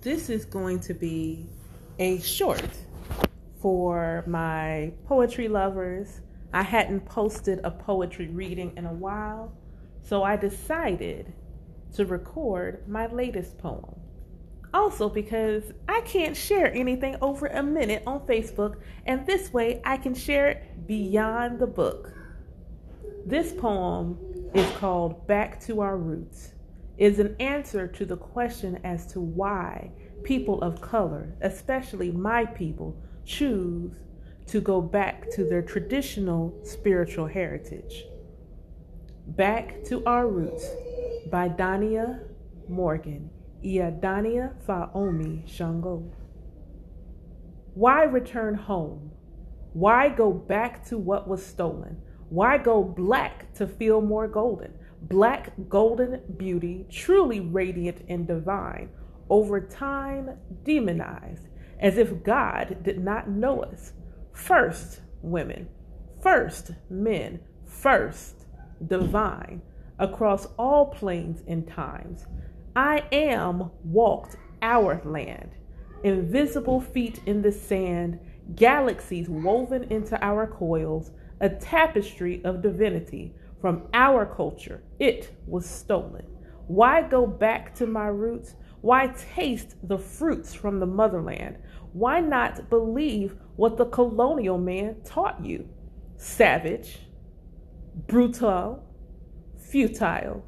this is going to be a short for my poetry lovers. I hadn't posted a poetry reading in a while, so I decided to record my latest poem. Also, because I can't share anything over a minute on Facebook, and this way I can share it beyond the book. This poem is called Back to Our Roots. Is an answer to the question as to why people of color, especially my people, choose to go back to their traditional spiritual heritage. Back to Our Roots by Dania Morgan. Iadania Faomi Shango. Why return home? Why go back to what was stolen? Why go black to feel more golden? Black golden beauty, truly radiant and divine, over time demonized, as if God did not know us. First, women, first, men, first, divine, across all planes and times. I am walked our land, invisible feet in the sand, galaxies woven into our coils, a tapestry of divinity from our culture. It was stolen. Why go back to my roots? Why taste the fruits from the motherland? Why not believe what the colonial man taught you? Savage, brutal, futile,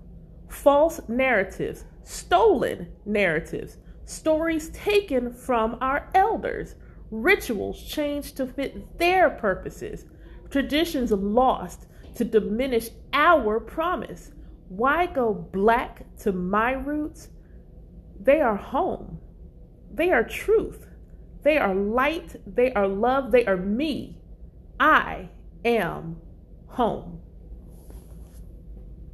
false narratives, stolen narratives, stories taken from our elders, rituals changed to fit their purposes, traditions lost to diminish our promise. Why go black to my roots? They are home. They are truth. They are light. They are love. They are me. I am home.